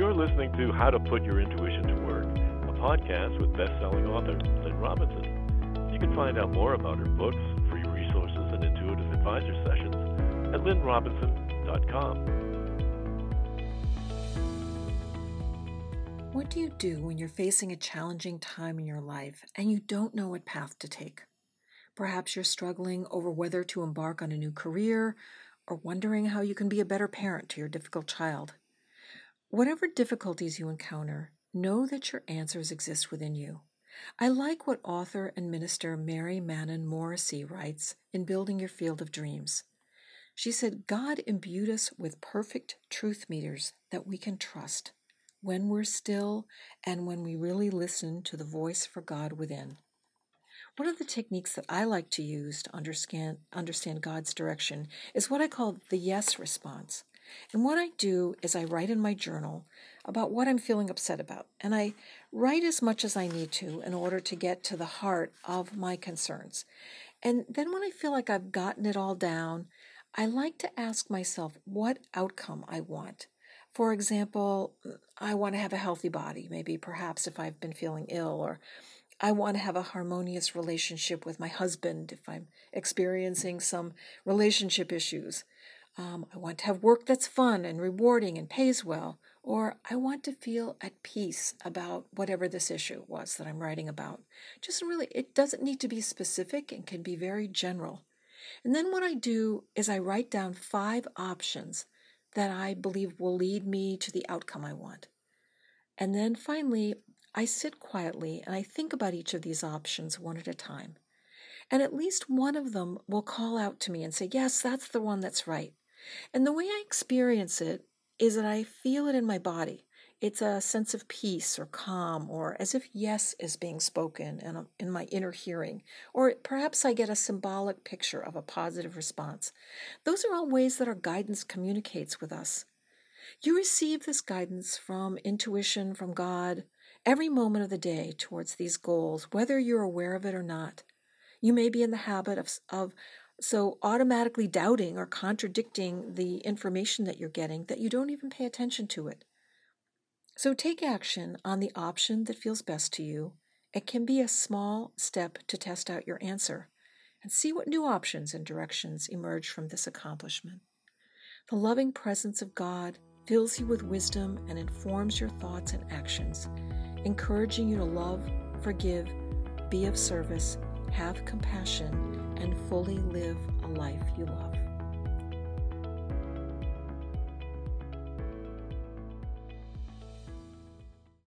You're listening to How to Put Your Intuition to Work, a podcast with best-selling author Lynn Robinson. You can find out more about her books, free resources, and intuitive advisor sessions at lynnrobinson.com. What do you do when you're facing a challenging time in your life and you don't know what path to take? Perhaps you're struggling over whether to embark on a new career or wondering how you can be a better parent to your difficult child. Whatever difficulties you encounter, know that your answers exist within you. I like what author and minister Mary Manin Morrissey writes in Building Your Field of Dreams. She said, God imbued us with perfect truth meters that we can trust when we're still and when we really listen to the voice for God within. One of the techniques that I like to use to understand, understand God's direction is what I call the yes response. And what I do is I write in my journal about what I'm feeling upset about. And I write as much as I need to in order to get to the heart of my concerns. And then when I feel like I've gotten it all down, I like to ask myself what outcome I want. For example, I want to have a healthy body, maybe perhaps if I've been feeling ill, or I want to have a harmonious relationship with my husband if I'm experiencing some relationship issues. Um, I want to have work that's fun and rewarding and pays well, or I want to feel at peace about whatever this issue was that I'm writing about. Just really, it doesn't need to be specific and can be very general. And then what I do is I write down five options that I believe will lead me to the outcome I want. And then finally, I sit quietly and I think about each of these options one at a time. And at least one of them will call out to me and say, Yes, that's the one that's right. And the way I experience it is that I feel it in my body. It's a sense of peace or calm, or as if yes is being spoken in, in my inner hearing, or perhaps I get a symbolic picture of a positive response. Those are all ways that our guidance communicates with us. You receive this guidance from intuition, from God, every moment of the day towards these goals, whether you're aware of it or not. You may be in the habit of, of so, automatically doubting or contradicting the information that you're getting that you don't even pay attention to it. So, take action on the option that feels best to you. It can be a small step to test out your answer and see what new options and directions emerge from this accomplishment. The loving presence of God fills you with wisdom and informs your thoughts and actions, encouraging you to love, forgive, be of service, have compassion, and fully live a life you love.